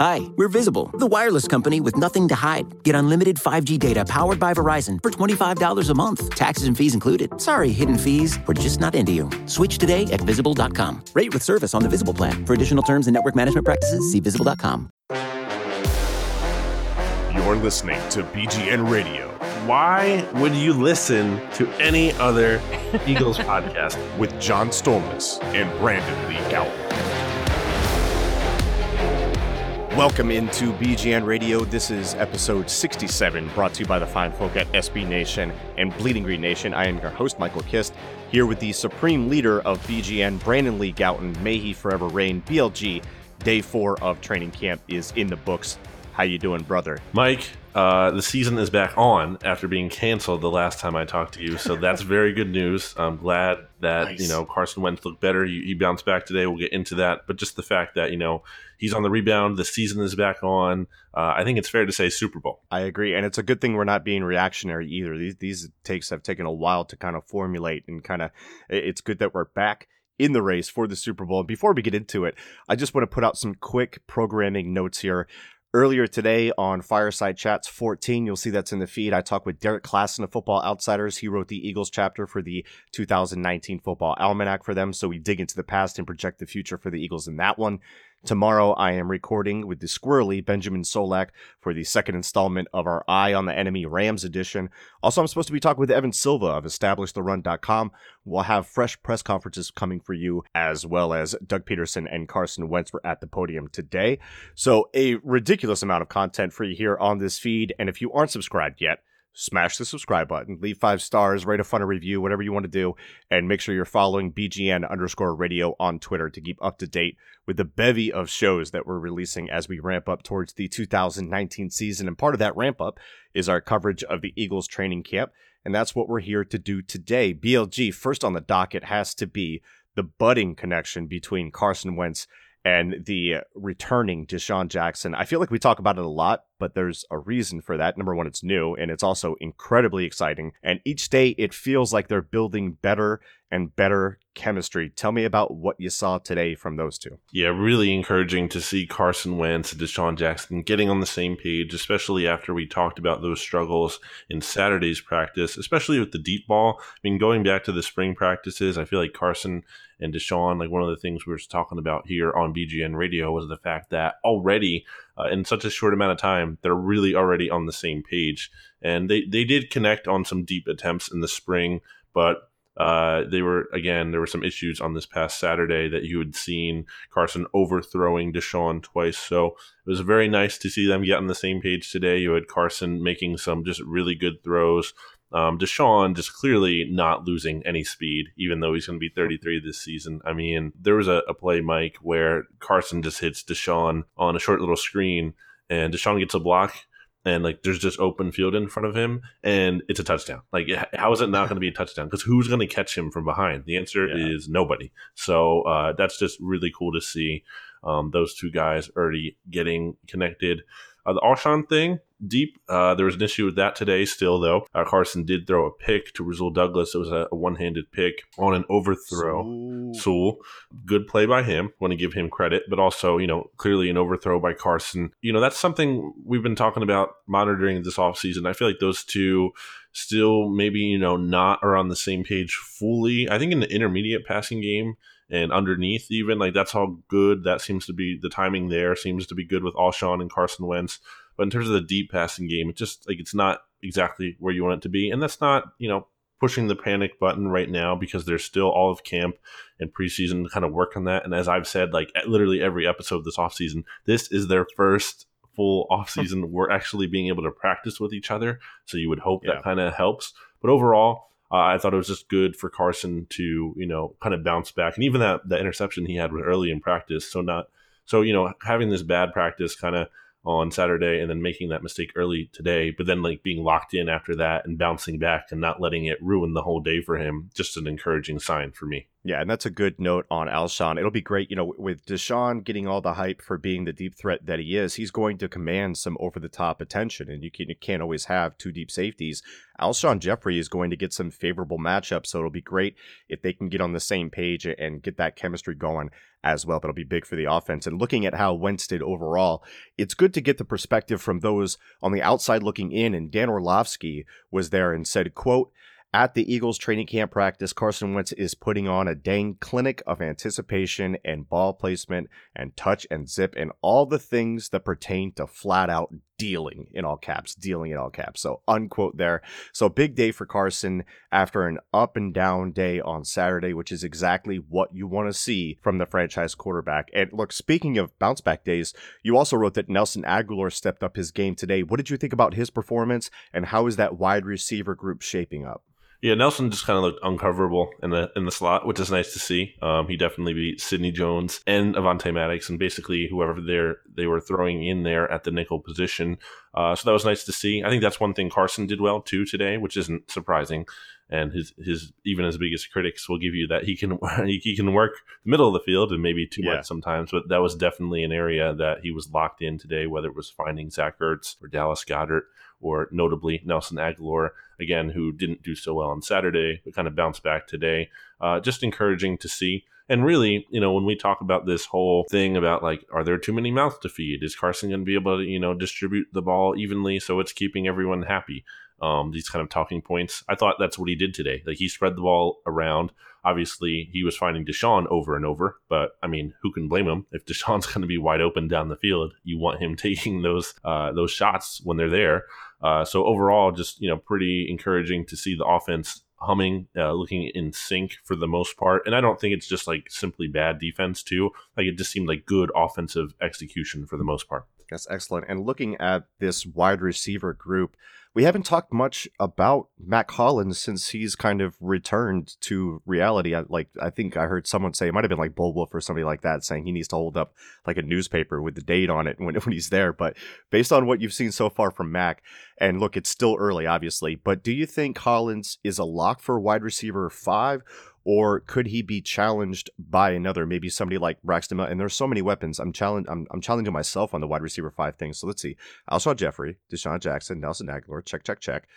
Hi, we're Visible, the wireless company with nothing to hide. Get unlimited 5G data powered by Verizon for $25 a month, taxes and fees included. Sorry, hidden fees, we're just not into you. Switch today at visible.com. Rate with service on the Visible plan. For additional terms and network management practices, see visible.com. You're listening to BGN Radio. Why would you listen to any other Eagles podcast? with John Stolnis and Brandon Lee Gowton. Welcome into BGN Radio. This is episode 67, brought to you by the fine folk at SB Nation and Bleeding Green Nation. I am your host, Michael Kist, here with the supreme leader of BGN, Brandon Lee Gowton. May he forever reign. BLG, day four of training camp is in the books. How you doing, brother? Mike, uh, the season is back on after being canceled the last time I talked to you, so that's very good news. I'm glad that Nice. you know Carson Wentz looked better. He, he bounced back today. We'll get into that, but just the fact that you know he's on the rebound, the season is back on. Uh, I think it's fair to say Super Bowl. I agree, and it's a good thing we're not being reactionary either. These these takes have taken a while to kind of formulate, and kind of it's good that we're back in the race for the Super Bowl. And before we get into it, I just want to put out some quick programming notes here. Earlier today on Fireside Chats 14, you'll see that's in the feed. I talked with Derrik Klassen of Football Outsiders. He wrote the Eagles chapter for the 2019 Football Almanac for them. So we dig into the past and project the future for the Eagles in that one. Tomorrow, I am recording with the squirrely Benjamin Solak for the second installment of our Eye on the Enemy Rams edition. Also, I'm supposed to be talking with Evan Silva of EstablishTheRun.com. We'll have fresh press conferences coming for you, as well as Doug Pederson and Carson Wentz were at the podium today. So, a ridiculous amount of content for you here on this feed. And if you aren't subscribed yet, smash the subscribe button, leave five stars, write a fun review, whatever you want to do, and make sure you're following BGN underscore radio on Twitter to keep up to date with the bevy of shows that we're releasing as we ramp up towards the 2019 season. And part of that ramp up is our coverage of the Eagles training camp. And that's what we're here to do today. BLG, first on the docket has to be the budding connection between Carson Wentz and the returning DeSean Jackson. I feel like we talk about it a lot, but there's a reason for that. Number one, it's new and it's also incredibly exciting. And each day it feels like they're building better and better chemistry. Tell me about what you saw today from those two. Yeah, really encouraging to see Carson Wentz and DeSean Jackson getting on the same page, especially after we talked about those struggles in Saturday's practice, especially with the deep ball. I mean, going back to the spring practices, I feel like Carson and DeSean, like one of the things we were talking about here on BGN Radio was the fact that already uh, in such a short amount of time, they're really already on the same page. And they, they did connect on some deep attempts in the spring, but uh, they were again. There were some issues on this past Saturday that you had seen Carson overthrowing DeSean twice. So it was very nice to see them get on the same page today. You had Carson making some just really good throws. Um, DeSean just clearly not losing any speed, even though he's going to be 33 this season. I mean, there was a, a play, Mike, where Carson just hits DeSean on a short little screen, and DeSean gets a block, and like there's just open field in front of him, and it's a touchdown. Like, how is it not going to be a touchdown? Because who's going to catch him from behind? The answer Yeah. is nobody. So uh, that's just really cool to see um, those two guys already getting connected. Uh, the Alshon thing, deep. Uh, there was an issue with that today still, though. Uh, Carson did throw a pick to Rasul Douglas. It was a, a one handed pick on an overthrow. So- Sewell, good play by him. Want to give him credit, but also, you know, clearly an overthrow by Carson. You know, that's something we've been talking about monitoring this offseason. I feel like those two still maybe, you know, not are on the same page fully. I think in the intermediate passing game and underneath even, like that's how good that seems to be the timing there seems to be good with Alshon and Carson Wentz. But in terms of the deep passing game, it's just like it's not exactly where you want it to be. And that's not, you know, pushing the panic button right now because there's still all of camp and preseason to kind of work on that. And as I've said, like at literally every episode this offseason, this is their first full offseason. We're actually being able to practice with each other. So you would hope Yeah. that kind of helps. But overall, uh, I thought it was just good for Carson to, you know, kind of bounce back. And even that, that interception he had was early in practice. So not, so, you know, having this bad practice kind of on Saturday and then making that mistake early today, but then like being locked in after that and bouncing back and not letting it ruin the whole day for him, just an encouraging sign for me. Yeah, and that's a good note on Alshon. It'll be great, you know, with DeSean getting all the hype for being the deep threat that he is. He's going to command some over the top attention, and you, can, you can't always have two deep safeties. Alshon Jeffery is going to get some favorable matchups, so it'll be great if they can get on the same page and get that chemistry going as well. That'll be big for the offense. And looking at how Wentz did overall, it's good to get the perspective from those on the outside looking in. And Dan Orlovsky was there and said, quote, at the Eagles training camp practice, Carson Wentz is putting on a dang clinic of anticipation and ball placement and touch and zip and all the things that pertain to flat out dealing in all caps, dealing in all caps. So, unquote there. So, big day for Carson after an up and down day on Saturday, which is exactly what you want to see from the franchise quarterback. And look, speaking of bounce back days, you also wrote that Nelson Agholor stepped up his game today. What did you think about his performance and how is that wide receiver group shaping up? Yeah, Nelson just kind of looked uncoverable in the in the slot, which is nice to see. Um, he definitely beat Sidney Jones and Avonte Maddox, and basically whoever they they were throwing in there at the nickel position. Uh, so that was nice to see. I think that's one thing Carson did well too today, which isn't surprising. And his his even his biggest critics will give you that he can he, he can work the middle of the field and maybe too yeah. much sometimes, but that was definitely an area that he was locked in today, whether it was finding Zach Ertz or Dallas Goedert or notably Nelson Agholor, again, who didn't do so well on Saturday, but kind of bounced back today. Uh, just encouraging to see. And really, you know, when we talk about this whole thing about like, are there too many mouths to feed? Is Carson going to be able to, you know, distribute the ball evenly so it's keeping everyone happy? Um, these kind of talking points. I thought that's what he did today. Like he spread the ball around. Obviously, he was finding DeSean over and over, but I mean, who can blame him if DeSean's going to be wide open down the field? You want him taking those uh, those shots when they're there. Uh, so overall, just you know, pretty encouraging to see the offense humming, uh, looking in sync for the most part. And I don't think it's just like simply bad defense too. Like it just seemed like good offensive execution for the most part. That's excellent. And looking at this wide receiver group, we haven't talked much about Mack Hollins since he's kind of returned to reality. I, like I think I heard someone say it might have been like Bull Wolf or somebody like that saying he needs to hold up like a newspaper with the date on it when, when he's there. But based on what you've seen so far from Mack, and look, it's still early, obviously. But do you think Hollins is a lock for wide receiver five, or could he be challenged by another, maybe somebody like Braxton? And there's so many weapons. I'm challenge, I'm, I'm challenging myself on the wide receiver five thing. So let's see: Alshon Jeffery, DeSean Jackson, Nelson Agholor. Check, check, check.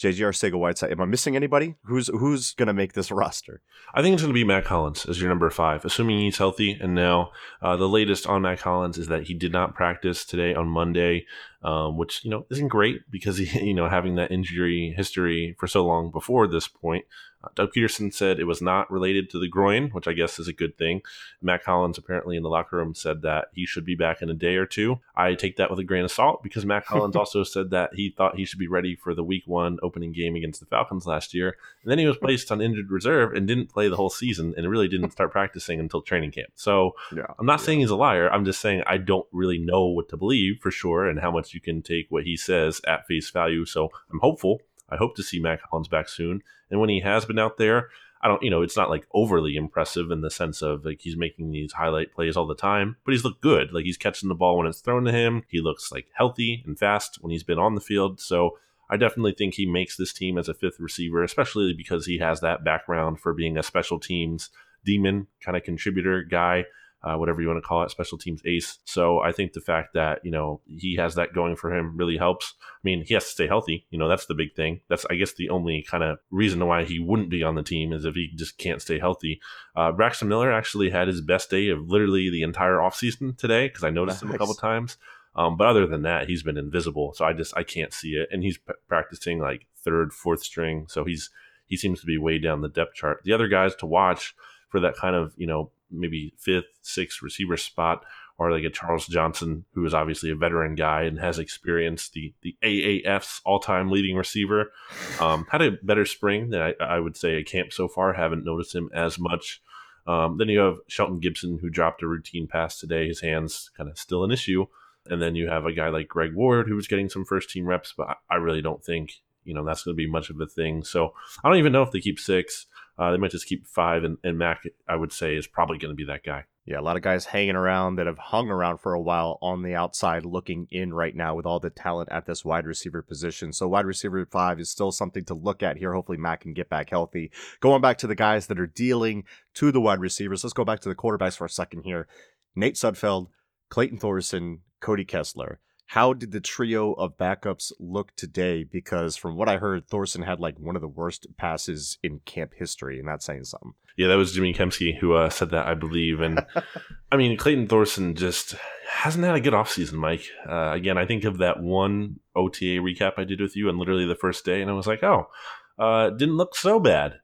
JJ Arcega-Whiteside. Am I missing anybody? Who's who's gonna make this roster? I think it's gonna be Mack Hollins as your number five, assuming he's healthy. And now uh, the latest on Mack Hollins is that he did not practice today on Monday um, which you know isn't great because he, you know having that injury history for so long before this point. Uh, Doug Pederson said it was not related to the groin, which I guess is a good thing. Mack Hollins apparently in the locker room said that he should be back in a day or two. I take that with a grain of salt because Mack Hollins also said that he thought he should be ready for the Week One opening game against the Falcons last year, and then he was placed on injured reserve and didn't play the whole season and really didn't start practicing until training camp. So yeah, I'm not yeah. saying he's a liar. I'm just saying I don't really know what to believe for sure and how much you can take what he says at face value. So I'm hopeful. I hope to see Mack Hollins back soon. And when he has been out there, I don't, you know, it's not like overly impressive in the sense of like he's making these highlight plays all the time, but he's looked good. Like he's catching the ball when it's thrown to him. He looks like healthy and fast when he's been on the field. So I definitely think he makes this team as a fifth receiver, especially because he has that background for being a special teams demon kind of contributor guy uh, whatever you want to call it, special teams ace. So I think the fact that you know he has that going for him really helps. I mean, he has to stay healthy. You know, that's the big thing. That's I guess the only kind of reason why he wouldn't be on the team is if he just can't stay healthy. Uh, Braxton Miller actually had his best day of literally the entire offseason today because I noticed nice. him a couple times. Um, but other than that, he's been invisible. So I just I can't see it. And he's p- practicing like third, fourth string. So he's he seems to be way down the depth chart. The other guys to watch for that kind of you know maybe fifth, sixth receiver spot, or like a Charles Johnson, who is obviously a veteran guy and has experienced the the AAF's all time leading receiver. Um, had a better spring than I, I, would say at camp so far. Haven't noticed him as much. Um, then you have Shelton Gibson, who dropped a routine pass today. His hands kind of still an issue. And then you have a guy like Greg Ward, who was getting some first team reps, but I really don't think you know that's going to be much of a thing. So I don't even know if they keep six. Uh, they might just keep five, and, and Mack, I would say, is probably going to be that guy. Yeah, a lot of guys hanging around that have hung around for a while on the outside looking in right now with all the talent at this wide receiver position. So, wide receiver five is still something to look at here. Hopefully, Mack can get back healthy. Going back to the guys that are dealing to the wide receivers, let's go back to the quarterbacks for a second here. Nate Sudfeld, Clayton Thorson, Cody Kessler. How did the trio of backups look today? Because from what I heard, Thorson had like one of the worst passes in camp history, and that's saying something. Yeah, that was Jimmy Kempski who uh, said that, I believe. And I mean, Clayton Thorson just hasn't had a good offseason, Mike. Uh, again, I think of that one OTA recap I did with you, and literally the first day, and I was like, oh, uh, didn't look so bad.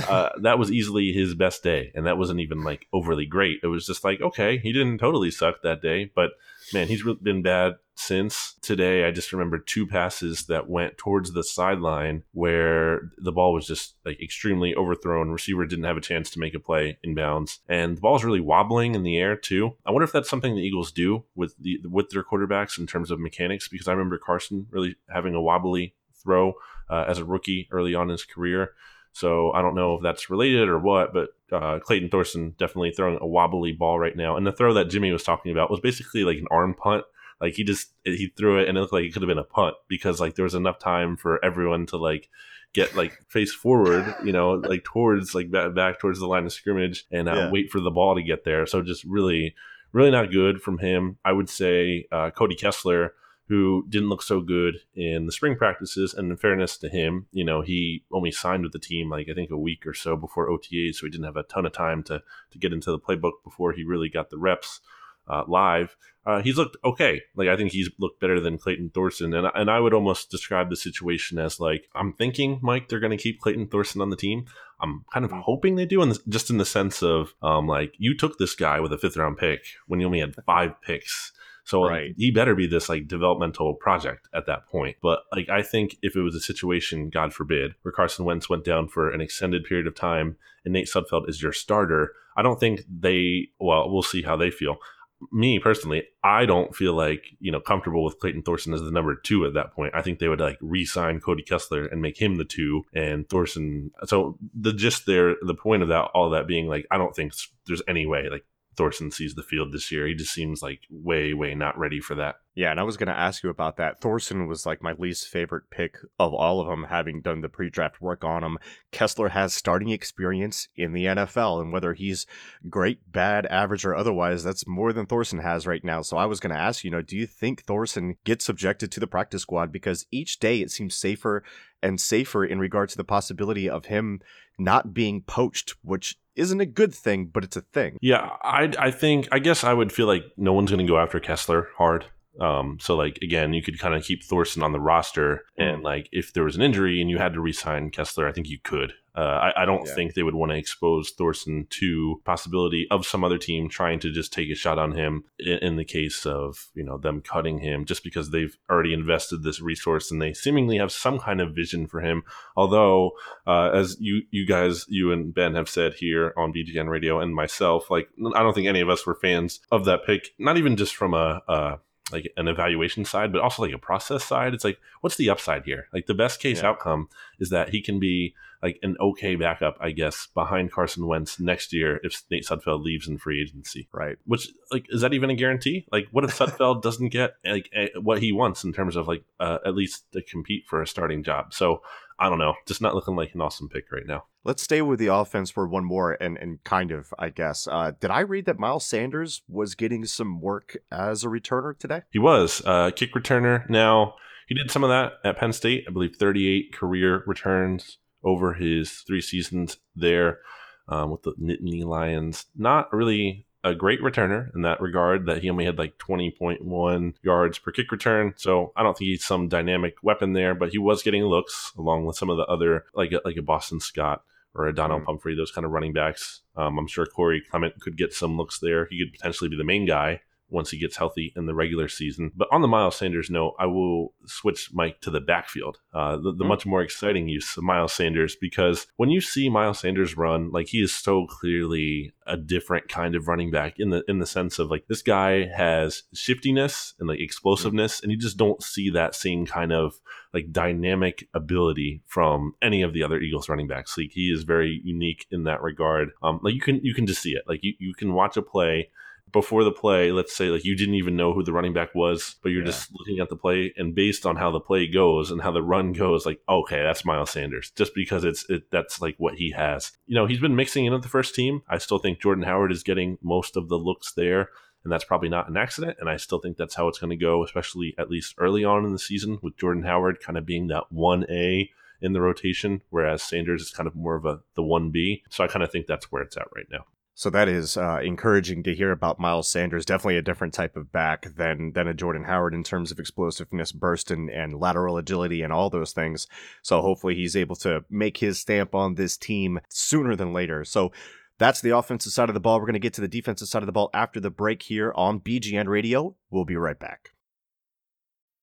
Uh, that was easily his best day, and that wasn't even like overly great. It was just like, okay, he didn't totally suck that day, but man, he's been bad since today. I just remember two passes that went towards the sideline where the ball was just like extremely overthrown. Receiver didn't have a chance to make a play inbounds, and the ball was really wobbling in the air too. I wonder if that's something the Eagles do with the with their quarterbacks in terms of mechanics, because I remember Carson really having a wobbly throw uh, as a rookie early on in his career. So I don't know if that's related or what, but uh, Clayton Thorson definitely throwing a wobbly ball right now. And the throw that Jimmy was talking about was basically like an arm punt. Like he just he threw it and it looked like it could have been a punt because like there was enough time for everyone to like get like face forward, you know, like towards like back, back towards the line of scrimmage and uh, yeah. wait for the ball to get there. So just really, really not good from him. I would say uh, Cody Kessler who didn't look so good in the spring practices. And in fairness to him, you know, he only signed with the team like I think a week or so before OTA, so he didn't have a ton of time to to get into the playbook before he really got the reps uh, live. Uh, he's looked okay. Like I think he's looked better than Clayton Thorson, and and I would almost describe the situation as like I'm thinking, Mike, they're going to keep Clayton Thorson on the team. I'm kind of mm. hoping they do, and just in the sense of um, like you took this guy with a fifth round pick when you only had five picks so right. he better be this like developmental project at that point. But like I think if it was a situation, God forbid, where Carson Wentz went down for an extended period of time and Nate Sudfeld is your starter, I don't think they well, we'll see how they feel. Me personally, I don't feel like, you know, comfortable with Clayton Thorson as the number two at that point. I think they would like re-sign Cody Kessler and make him the two and Thorson. So the just there, the point of that, all that being like, I don't think there's any way like Thorson sees the field this year. He just seems like way, way not ready for that. Yeah, and I was going to ask you about that. Thorson was like my least favorite pick of all of them, having done the pre draft work on him. Kessler has starting experience in the NFL, and whether he's great, bad, average, or otherwise, that's more than Thorson has right now. So I was going to ask you, know, do you think Thorson gets subjected to the practice squad? Because each day it seems safer and safer in regard to the possibility of him not being poached, which isn't a good thing, but it's a thing. Yeah, I I think I guess I would feel like no one's going to go after Kessler hard. Um, so like again, you could kind of keep Thorson on the roster, and like if there was an injury and you had to resign Kessler, I think you could. Uh, I, I, don't yeah. think they would want to expose Thorson to possibility of some other team trying to just take a shot on him in, in, the case of you know them cutting him just because they've already invested this resource and they seemingly have some kind of vision for him. Although, uh, as you you guys, you and Ben have said here on BGN Radio and myself, like I don't think any of us were fans of that pick. Not even just from a, a like an evaluation side, but also like a process side. It's like, what's the upside here? Like the best case yeah. outcome is that he can be like an okay backup, I guess, behind Carson Wentz next year if Nate Sudfeld leaves in free agency. Right. Which like is that even a guarantee? Like, what if Sudfeld doesn't get like a, what he wants in terms of like uh, at least to compete for a starting job? So I don't know, just not looking like an awesome pick right now. Let's stay with the offense for one more, and and kind of, I guess. Uh, did I read that Miles Sanders was getting some work as a returner today? He was uh, kick returner. Now he did some of that at Penn State. I believe 38 career returns over his three seasons there um, with the Nittany Lions. Not really a great returner in that regard that he only had like 20.1 yards per kick return. So I don't think he's some dynamic weapon there, but he was getting looks along with some of the other like a, like a Boston Scott or a Donnel mm-hmm. Pumphrey, those kind of running backs. Um, I'm sure Corey Clement could get some looks there. He could potentially be the main guy once he gets healthy in the regular season. But on the Miles Sanders note, I will switch Mike to the backfield, uh, the, the mm-hmm. much more exciting use of Miles Sanders, because when you see Miles Sanders run, like he is so clearly a different kind of running back in the in the sense of like this guy has shiftiness and like explosiveness, and you just don't see that same kind of like dynamic ability from any of the other Eagles running backs. Like he is very unique in that regard. Um, like you can you can just see it. Like you, you can watch a play before the play, let's say like you didn't even know who the running back was, but you're yeah. just looking at the play and based on how the play goes and how the run goes, like okay, that's Miles Sanders, just because it's it, that's like what he has. You know, he's been mixing in with the first team. I still think Jordan Howard is getting most of the looks there and that's probably not an accident. And I still think that's how it's going to go, especially at least early on in the season with Jordan Howard kind of being that 1A in the rotation, whereas Sanders is kind of more of a the 1B. So I kind of think that's where it's at right now. So that is uh, encouraging to hear about Miles Sanders. Definitely a different type of back than than a Jordan Howard in terms of explosiveness, burst, and, and lateral agility, and all those things. So hopefully he's able to make his stamp on this team sooner than later. So that's the offensive side of the ball. We're going to get to the defensive side of the ball after the break here on BGN Radio. We'll be right back.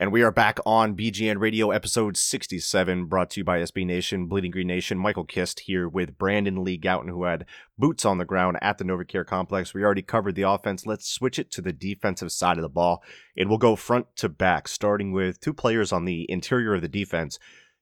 And we are back on BGN Radio episode 67, brought to you by SB Nation, Bleeding Green Nation. Michael Kist here with Brandon Lee Gowton, who had boots on the ground at the NovaCare complex. We already covered the offense. Let's switch it to the defensive side of the ball. And we'll go front to back, starting with two players on the interior of the defense.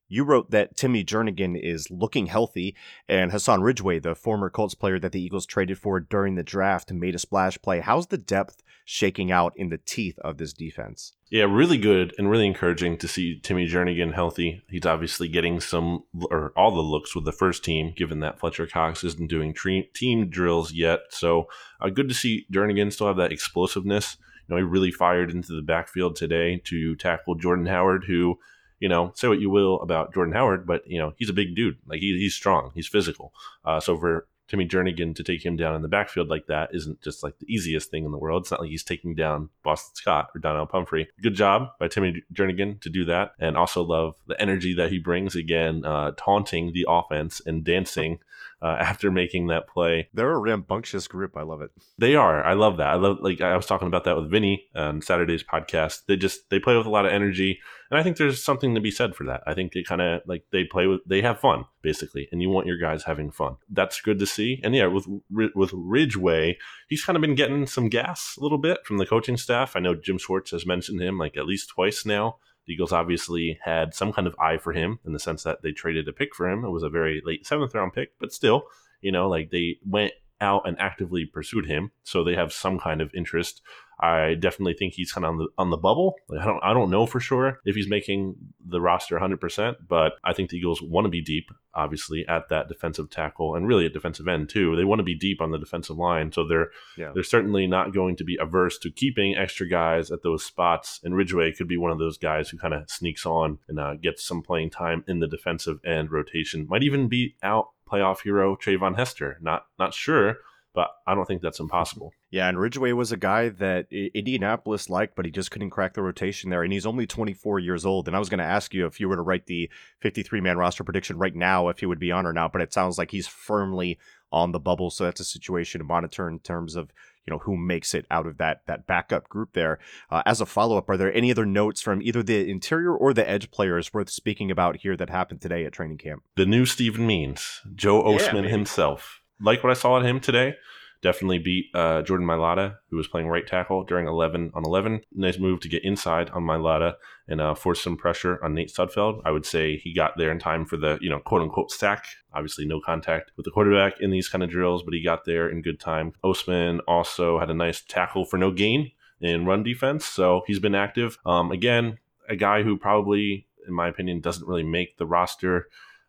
You wrote that Timmy Jernigan is looking healthy, and Hassan Ridgeway, the former Colts player that the Eagles traded for during the draft, made a splash play. How's the depth shaking out in the teeth of this defense? Yeah, really good and really encouraging to see Timmy Jernigan healthy. He's obviously getting some or all the looks with the first team, given that Fletcher Cox isn't doing tre- team drills yet. So uh, good to see Jernigan still have that explosiveness. You know, he really fired into the backfield today to tackle Jordan Howard, who you know, say what you will about Jordan Howard, but you know he's a big dude. Like he, he's strong, he's physical. Uh, so for Timmy Jernigan to take him down in the backfield like that isn't just like the easiest thing in the world. It's not like he's taking down Boston Scott or Donnel Pumphrey. Good job by Timmy Jernigan to do that, and also love the energy that he brings. Again, uh, taunting the offense and dancing uh, after making that play. They're a rambunctious group. I love it. They are. I love that. I love like I was talking about that with Vinny on Saturday's podcast. They just they play with a lot of energy, and I think there's something to be said for that. I think they kind of like they play with they have fun basically, and you want your guys having fun. That's good to see. And yeah, with with Ridgeway, he's kind of been getting some gas a little bit from the coaching staff. I know Jim Schwartz has mentioned him like at least twice now. The Eagles obviously had some kind of eye for him in the sense that they traded a pick for him. It was a very late seventh round pick, but still, you know, like they went out and actively pursued him, so they have some kind of interest. I definitely think he's kind of on the on the bubble. Like, I don't I don't know for sure if he's making the roster 100%, but I think the Eagles want to be deep, obviously, at that defensive tackle and really at defensive end too. They want to be deep on the defensive line, so they're yeah. they're certainly not going to be averse to keeping extra guys at those spots. And Ridgeway could be one of those guys who kind of sneaks on and uh, gets some playing time in the defensive end rotation. Might even be out playoff hero Treyvon Hester. Not not sure, but I don't think that's impossible. Yeah, and Ridgeway was a guy that Indianapolis liked, but he just couldn't crack the rotation there. And he's only 24 years old. And I was going to ask you if you were to write the 53 man roster prediction right now, if he would be on or not. But it sounds like he's firmly on the bubble. So that's a situation to monitor in terms of you know who makes it out of that that backup group there. Uh, as a follow up, are there any other notes from either the interior or the edge players worth speaking about here that happened today at training camp? The new Steven Means, Joe Ostman yeah, himself. Like what I saw at him today definitely beat uh, Jordan Mailata, who was playing right tackle during 11 on 11. Nice move to get inside on Mailata and uh, force some pressure on Nate Sudfeld. I would say he got there in time for the, you know, quote unquote sack. Obviously, no contact with the quarterback in these kind of drills, but he got there in good time. Ostman also had a nice tackle for no gain in run defense, so he's been active. Um, again, a guy who probably, in my opinion, doesn't really make the roster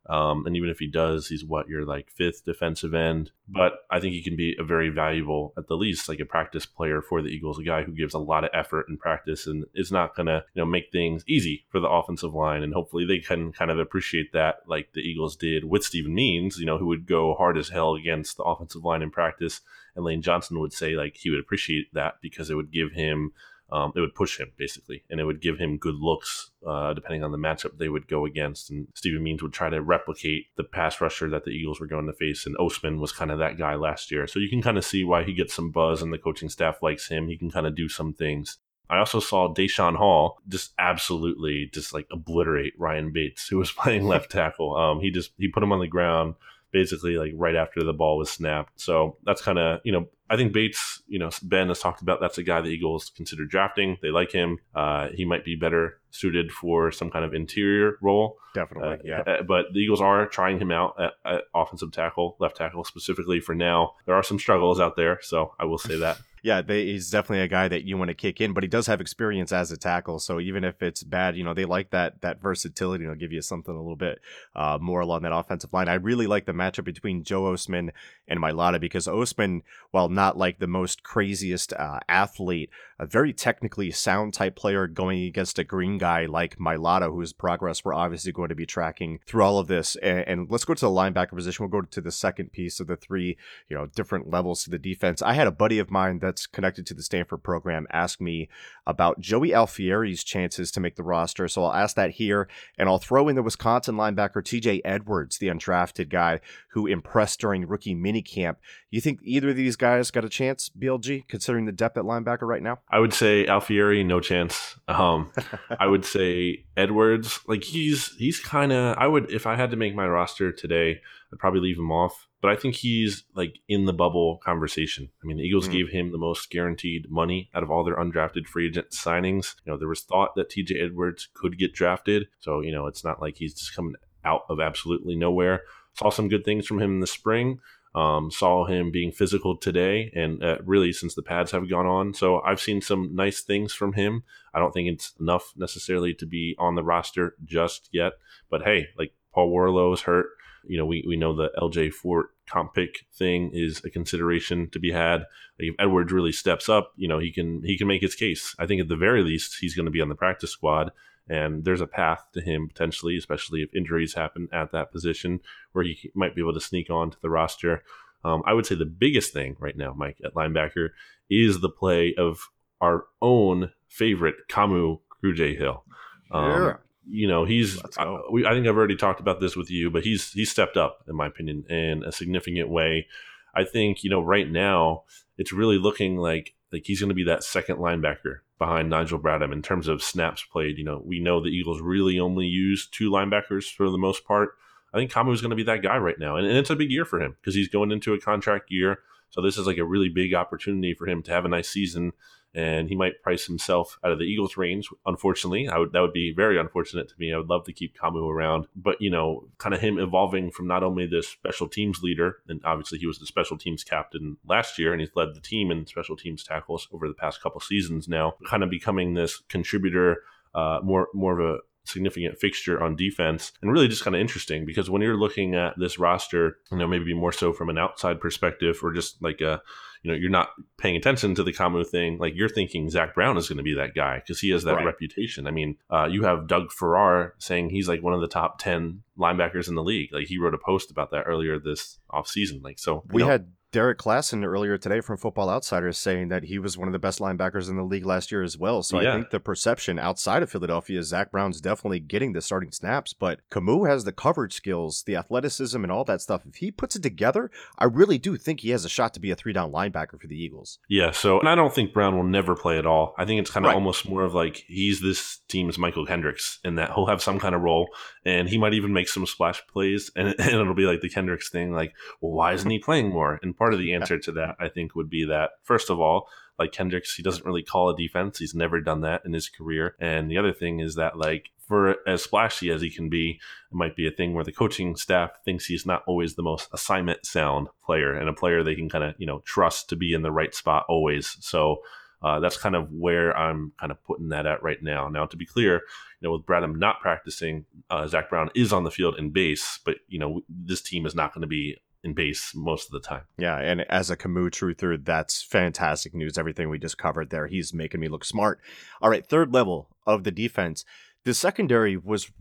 um, and even if he does, he's what your like fifth defensive end. But I think he can be a very valuable, at the least, like a practice player for the Eagles, a guy who gives a lot of effort in practice and is not gonna you know make things easy for the offensive line. And hopefully they can kind of appreciate that, like the Eagles did with Steven Means, you know, who would go hard as hell against the offensive line in practice. And Lane Johnson would say like he would appreciate that because it would give him um, it would push him basically, and it would give him good looks uh, depending on the matchup they would go against. And Steven Means would try to replicate the pass rusher that the Eagles were going to face, and Ostman was kind of that guy last year. So you can kind of see why he gets some buzz, and the coaching staff likes him. He can kind of do some things. I also saw Daeshon Hall just absolutely just like obliterate Ryan Bates, who was playing left tackle. Um, he just he put him on the ground basically like right after the ball was snapped. So that's kind of, you know, I think Bates, you know, Ben has talked about that's a guy the Eagles consider drafting. They like him. Uh, he might be better suited for some kind of interior role. Definitely, uh, yeah. Uh, but the Eagles are trying him out at, at offensive tackle, left tackle specifically for now. There are some struggles out there, so I will say that yeah, they, he's definitely a guy that you want to kick in, but he does have experience as a tackle. So even if it's bad, you know, they like that that versatility. They'll give you something a little bit uh, more along that offensive line. I really like the matchup between Joe Ostman and Mailata because Ostman, while not like the most craziest uh, athlete, a very technically sound type player going against a green guy like Mailata, whose progress we're obviously going to be tracking through all of this. And, and let's go to the linebacker position. We'll go to the second piece of the three, you know, different levels to the defense. I had a buddy of mine that that's connected to the Stanford program asked me about Joey Alfieri's chances to make the roster. So I'll ask that here, and I'll throw in the Wisconsin linebacker TJ Edwards, the undrafted guy who impressed during rookie minicamp. You think either of these guys got a chance, BLG, considering the depth at linebacker right now? I would say Alfieri, no chance. Um, I would say Edwards, like he's he's kind of. I would if I had to make my roster today, I'd probably leave him off but I think he's like in the bubble conversation. I mean, the Eagles mm-hmm. gave him the most guaranteed money out of all their undrafted free agent signings. You know, there was thought that TJ Edwards could get drafted, so you know, it's not like he's just coming out of absolutely nowhere. Saw some good things from him in the spring. Um, saw him being physical today, and uh, really since the pads have gone on. So I've seen some nice things from him. I don't think it's enough necessarily to be on the roster just yet, but hey, like Paul Worrilow's hurt you know, we, we know the LJ Fort comp pick thing is a consideration to be had. If Edwards really steps up, you know, he can he can make his case. I think at the very least he's going to be on the practice squad, and there's a path to him potentially, especially if injuries happen at that position, where he might be able to sneak on to the roster. Um, I would say the biggest thing right now, Mike, at linebacker, is the play of our own favorite Kamu Grugier-Hill. Um, yeah you know he's I, we, I think I've already talked about this with you, but he's he's stepped up in my opinion in a significant way. I think you know right now it's really looking like like he's going to be that second linebacker behind Nigel Bradham in terms of snaps played. You know we know the Eagles really only use two linebackers for the most part. I think Kamu is going to be that guy right now, and, and it's a big year for him because he's going into a contract year. So this is like a really big opportunity for him to have a nice season and he might price himself out of the Eagles' range. Unfortunately, I would that would be very unfortunate to me. I would love to keep Kamu around, but you know, kind of him evolving from not only the special teams leader, and obviously he was the special teams captain last year, and he's led the team in special teams tackles over the past couple seasons now, kind of becoming this contributor, uh, more more of a significant fixture on defense and really just kind of interesting because when you're looking at this roster, you know, maybe more so from an outside perspective or just like a you know you're not paying attention to the Kamu thing, like you're thinking Zach Brown is going to be that guy because he has that right. reputation. I mean, uh, you have Doug Farrar saying he's like one of the top ten linebackers in the league. Like he wrote a post about that earlier this off season. Like so, we know, had Derrik Klassen earlier today from Football Outsiders saying that he was one of the best linebackers in the league last year as well. So yeah. I think the perception outside of Philadelphia is Zach Brown's definitely getting the starting snaps, but Kamu has the coverage skills, the athleticism, and all that stuff. If he puts it together, I really do think he has a shot to be a three down linebacker for the Eagles. Yeah. So, and I don't think Brown will never play at all. I think it's kind of right. almost more of like he's this team's Mychal Kendricks in that he'll have some kind of role and he might even make some splash plays and, and it'll be like the Kendricks thing, like, well, why isn't he playing more? And part of the answer to that, I think, would be that first of all, like Kendricks, he doesn't really call a defense. He's never done that in his career. And the other thing is that, like, for as splashy as he can be, it might be a thing where the coaching staff thinks he's not always the most assignment sound player and a player they can kind of, you know, trust to be in the right spot always. So uh, that's kind of where I'm kind of putting that at right now. Now, to be clear, you know, with Bradham not practicing, uh, Zach Brown is on the field in base, but you know, this team is not going to be in base most of the time. Yeah, and as a Kamu truther, that's fantastic news. Everything we just covered there, he's making me look smart. All right, third level of the defense the secondary was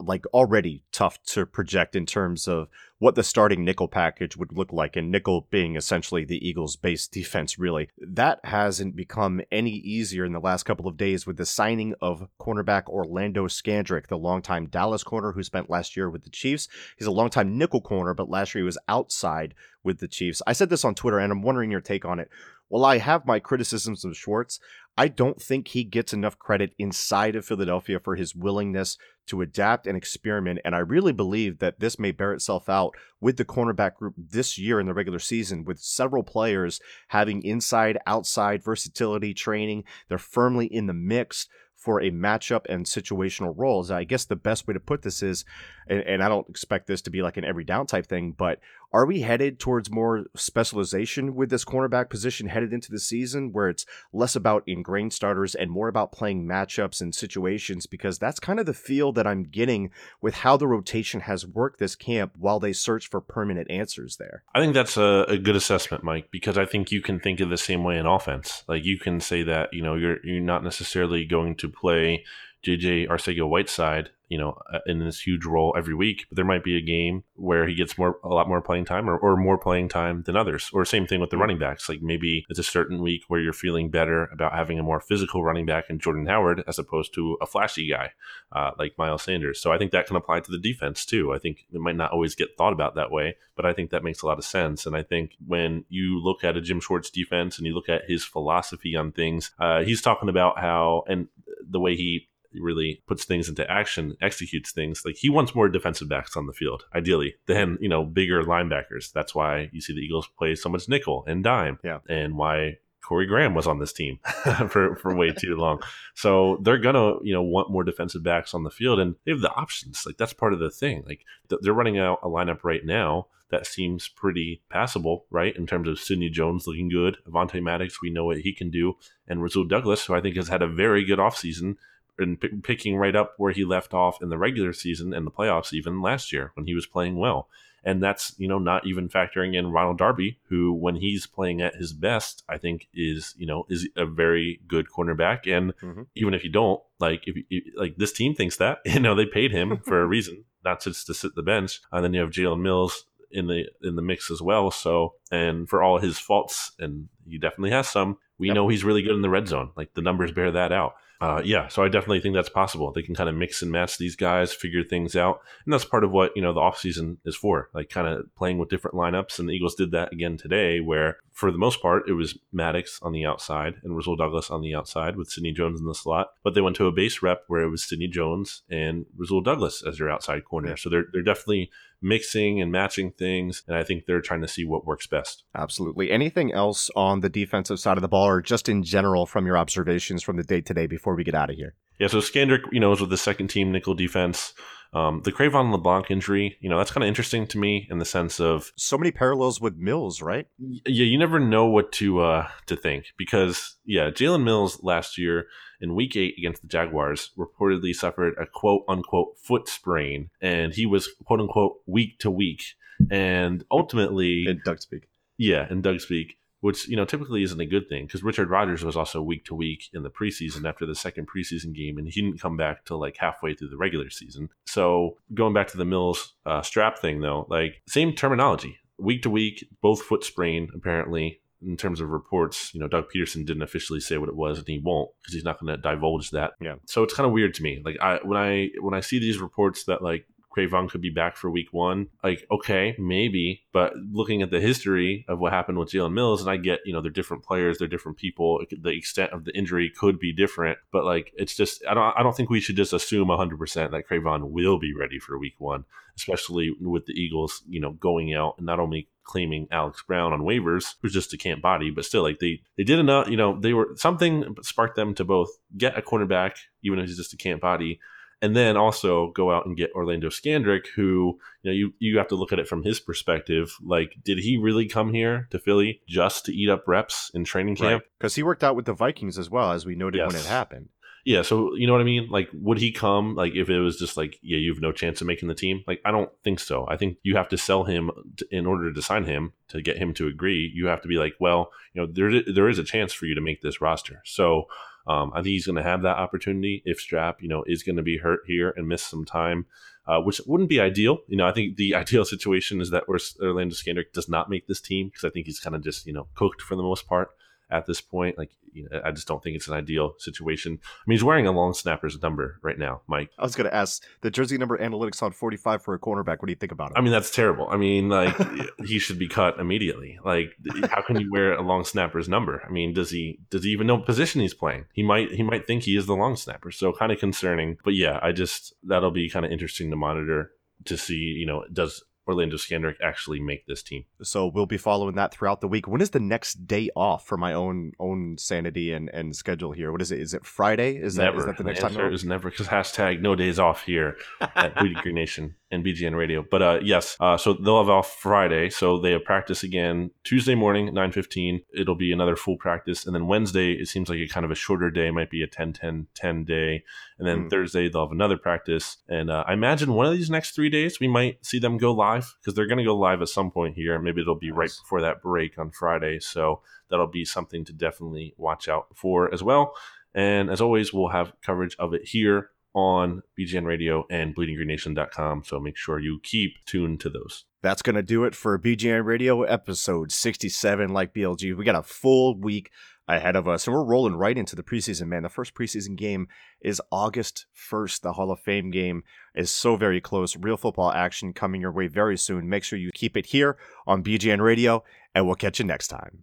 like already tough to project in terms of what the starting nickel package would look like, and nickel being essentially the Eagles' base defense, really. That hasn't become any easier in the last couple of days with the signing of cornerback Orlando Scandrick, the longtime Dallas corner who spent last year with the Chiefs. He's a longtime nickel corner, but last year he was outside with the Chiefs. I said this on Twitter, and I'm wondering your take on it. While I have my criticisms of Schwartz, I don't think he gets enough credit inside of Philadelphia for his willingness to adapt and experiment. And I really believe that this may bear itself out with the cornerback group this year in the regular season, with several players having inside outside versatility training. They're firmly in the mix for a matchup and situational roles. I guess the best way to put this is, and, and, I don't expect this to be like an every down type thing, but are we headed towards more specialization with this cornerback position headed into the season where it's less about ingrained starters and more about playing matchups and situations? Because that's kind of the feel that I'm getting with how the rotation has worked this camp while they search for permanent answers there. I think that's a, a good assessment, Mike, because I think you can think of the same way in offense. Like you can say that, you know, you're you're not necessarily going to play JJ Arcega Whiteside you know, uh, in this huge role every week. But there might be a game where he gets more, a lot more playing time, or, or more playing time than others. Or same thing with the mm-hmm. running backs. Like maybe it's a certain week where you're feeling better about having a more physical running back in Jordan Howard as opposed to a flashy guy uh, like Miles Sanders. So I think that can apply to the defense too. I think it might not always get thought about that way, but I think that makes a lot of sense. And I think when you look at a Jim Schwartz defense and you look at his philosophy on things, uh, he's talking about how and the way he really puts things into action, executes things. Like he wants more defensive backs on the field, ideally, than you know bigger linebackers. That's why you see the Eagles play so much nickel and dime, yeah, and why Corey Graham was on this team for, for way too long. So they're gonna, you know, want more defensive backs on the field, and they have the options. Like that's part of the thing. Like they're running out a lineup right now that seems pretty passable, right? In terms of Sidney Jones looking good, Avonte Maddox, we know what he can do, and Rasul Douglas, who I think has had a very good offseason and p- picking right up where he left off in the regular season and the playoffs even last year when he was playing well. And that's, you know, not even factoring in Ronald Darby, who when he's playing at his best, I think is, you know, is a very good cornerback. And mm-hmm. even if you don't, like if you, like this team thinks that, you know, they paid him for a reason, not just to sit the bench. And then you have Jalen Mills in the in the mix as well. So, and for all his faults, and he definitely has some, we yep. know he's really good in the red zone. Like the numbers bear that out uh, yeah, so I definitely think that's possible. They can kind of mix and match these guys, figure things out, and that's part of what you know the offseason is for, like kind of playing with different lineups. And the Eagles did that again today, where for the most part it was Maddox on the outside and Rasul Douglas on the outside with Sidney Jones in the slot. But they went to a base rep where it was Sidney Jones and Rasul Douglas as your outside corner. So they're they're definitely mixing and matching things. And I think they're trying to see what works best. Absolutely. Anything else on the defensive side of the ball or just in general from your observations from the day today before we get out of here? Yeah, so Scandrick, you know, is with the second team nickel defense. Um, the Cre'Von LeBlanc injury, you know, that's kind of interesting to me in the sense of so many parallels with Mills, right? Yeah, you never know what to uh, to think because yeah, Jalen Mills last year in Week Eight against the Jaguars reportedly suffered a quote unquote foot sprain, and he was quote unquote week to week, and ultimately in Doug speak, yeah, in Doug speak, which you know typically isn't a good thing because Richard Rodgers was also week to week in the preseason after the second preseason game, and he didn't come back till like halfway through the regular season. So going back to the Mills uh, strap thing though, like same terminology, week to week, both foot sprain apparently. In terms of reports, you know, Doug Pederson didn't officially say what it was, and he won't because he's not going to divulge that. Yeah. So it's kind of weird to me. Like I when I when I see these reports that like Cre'Von could be back for week one. Like, okay, maybe, but looking at the history of what happened with Jalen Mills, and I get, you know, they're different players, they're different people. The extent of the injury could be different, but like, it's just, I don't, I don't think we should just assume 100% that Cre'Von will be ready for week one, especially with the Eagles, you know, going out and not only claiming Alex Brown on waivers, who's just a camp body, but still, like they they did enough. You know, they were something sparked them to both get a cornerback, even if he's just a camp body, and then also go out and get Orlando Scandrick, who you know you you have to look at it from his perspective. Like, did he really come here to Philly just to eat up reps in training camp? Because right. he worked out with the Vikings as well, as we noted yes. when it happened. Yeah, so you know what I mean? Like, would he come? Like, if it was just like, yeah, you have no chance of making the team. Like, I don't think so. I think you have to sell him to, in order to sign him to get him to agree. You have to be like, well, you know, there there is a chance for you to make this roster. So um, I think he's going to have that opportunity if Strap, you know, is going to be hurt here and miss some time, uh, which wouldn't be ideal. You know, I think the ideal situation is that Orlando Scandrick does not make this team because I think he's kind of just, you know, cooked for the most part at this point. Like, you know, I just don't think it's an ideal situation. I mean, he's wearing a long snapper's number right now, Mike. I was going to ask the jersey number analytics on 45 for a cornerback. What do you think about it? I mean, that's terrible. I mean, like, he should be cut immediately. Like, how can you wear a long snapper's number? I mean, does he does he even know what position he's playing? He might he might think he is the long snapper. So kind of concerning. But yeah, I just that'll be kind of interesting to monitor to see. You know, does Orlando Scandrick actually make this team. So we'll be following that throughout the week. When is the next day off for my own own sanity and, and schedule here? What is it? Is it Friday? Is never. that is that the next the time? Is never because hashtag no days off here at Bleeding Green Nation and BGN Radio. But uh, yes, uh, so they'll have off Friday. So they have practice again Tuesday morning, nine fifteen. It'll be another full practice, and then Wednesday it seems like a kind of a shorter day, might be a 10-10-10 day, and then mm. Thursday they'll have another practice. And uh, I imagine one of these next three days we might see them go live because they're going to go live at some point here. Maybe it'll be nice. right before that break on Friday. So that'll be something to definitely watch out for as well. And as always, we'll have coverage of it here on BGN Radio and bleedinggreennation.com. So make sure you keep tuned to those. That's going to do it for BGN Radio episode 67. Like BLG, we got a full week ahead of us. And we're rolling right into the preseason, man. The first preseason game is August 1st. The Hall of Fame game is so very close. Real football action coming your way very soon. Make sure you keep it here on BGN Radio, and we'll catch you next time.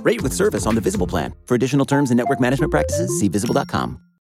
Rate with service on the Visible plan. For additional terms and network management practices, see visible.com.